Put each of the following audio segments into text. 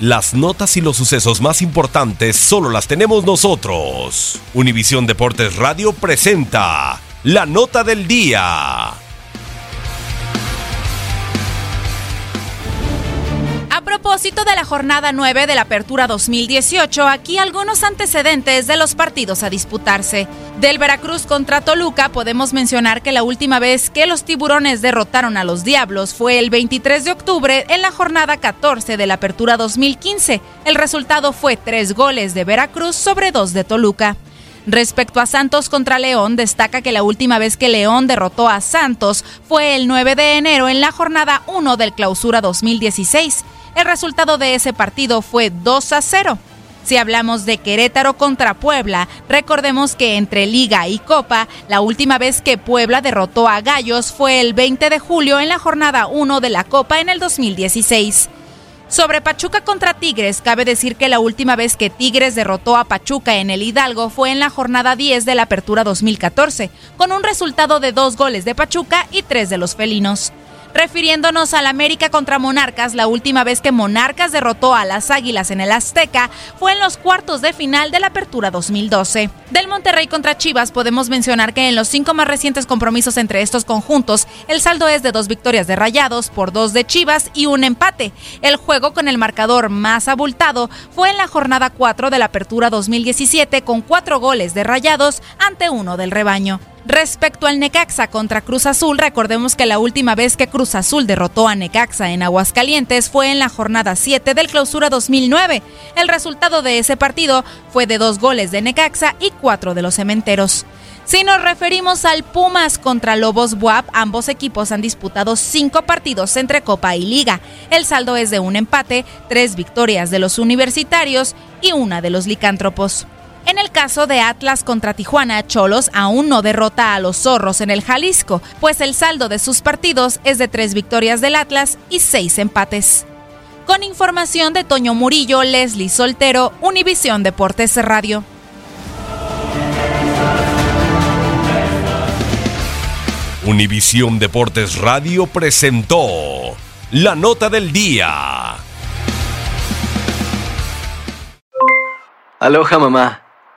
Las notas y los sucesos más importantes solo las tenemos nosotros. Univisión Deportes Radio presenta la nota del día. Propósito de la jornada 9 de la Apertura 2018, aquí algunos antecedentes de los partidos a disputarse. Del Veracruz contra Toluca podemos mencionar que la última vez que los tiburones derrotaron a los Diablos fue el 23 de octubre en la jornada 14 de la Apertura 2015. El resultado fue tres goles de Veracruz sobre dos de Toluca. Respecto a Santos contra León, destaca que la última vez que León derrotó a Santos fue el 9 de enero en la jornada 1 del Clausura 2016. El resultado de ese partido fue 2 a 0. Si hablamos de Querétaro contra Puebla, recordemos que entre Liga y Copa, la última vez que Puebla derrotó a Gallos fue el 20 de julio en la jornada 1 de la Copa en el 2016. Sobre Pachuca contra Tigres, cabe decir que la última vez que Tigres derrotó a Pachuca en el Hidalgo fue en la jornada 10 de la Apertura 2014, con un resultado de dos goles de Pachuca y tres de los felinos. Refiriéndonos al América contra Monarcas, la última vez que Monarcas derrotó a las Águilas en el Azteca fue en los cuartos de final de la Apertura 2012. Del Monterrey contra Chivas podemos mencionar que en los cinco más recientes compromisos entre estos conjuntos, el saldo es de dos victorias de Rayados por dos de Chivas y un empate. El juego con el marcador más abultado fue en la jornada 4 de la Apertura 2017 con cuatro goles de Rayados ante uno del rebaño. Respecto al Necaxa contra Cruz Azul, recordemos que la última vez que Cruz Azul derrotó a Necaxa en Aguascalientes fue en la jornada 7 del Clausura 2009. El resultado de ese partido fue de dos goles de Necaxa y cuatro de los cementeros. Si nos referimos al Pumas contra Lobos Buap, ambos equipos han disputado cinco partidos entre Copa y Liga. El saldo es de un empate, tres victorias de los universitarios y una de los licántropos. En el caso de Atlas contra Tijuana, Cholos aún no derrota a los zorros en el Jalisco, pues el saldo de sus partidos es de tres victorias del Atlas y seis empates. Con información de Toño Murillo, Leslie Soltero, Univisión Deportes Radio. Univisión Deportes Radio presentó la nota del día. Aloha mamá.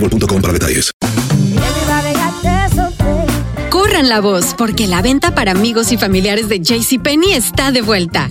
para detalles. Corran la voz, porque la venta para amigos y familiares de JCPenney está de vuelta.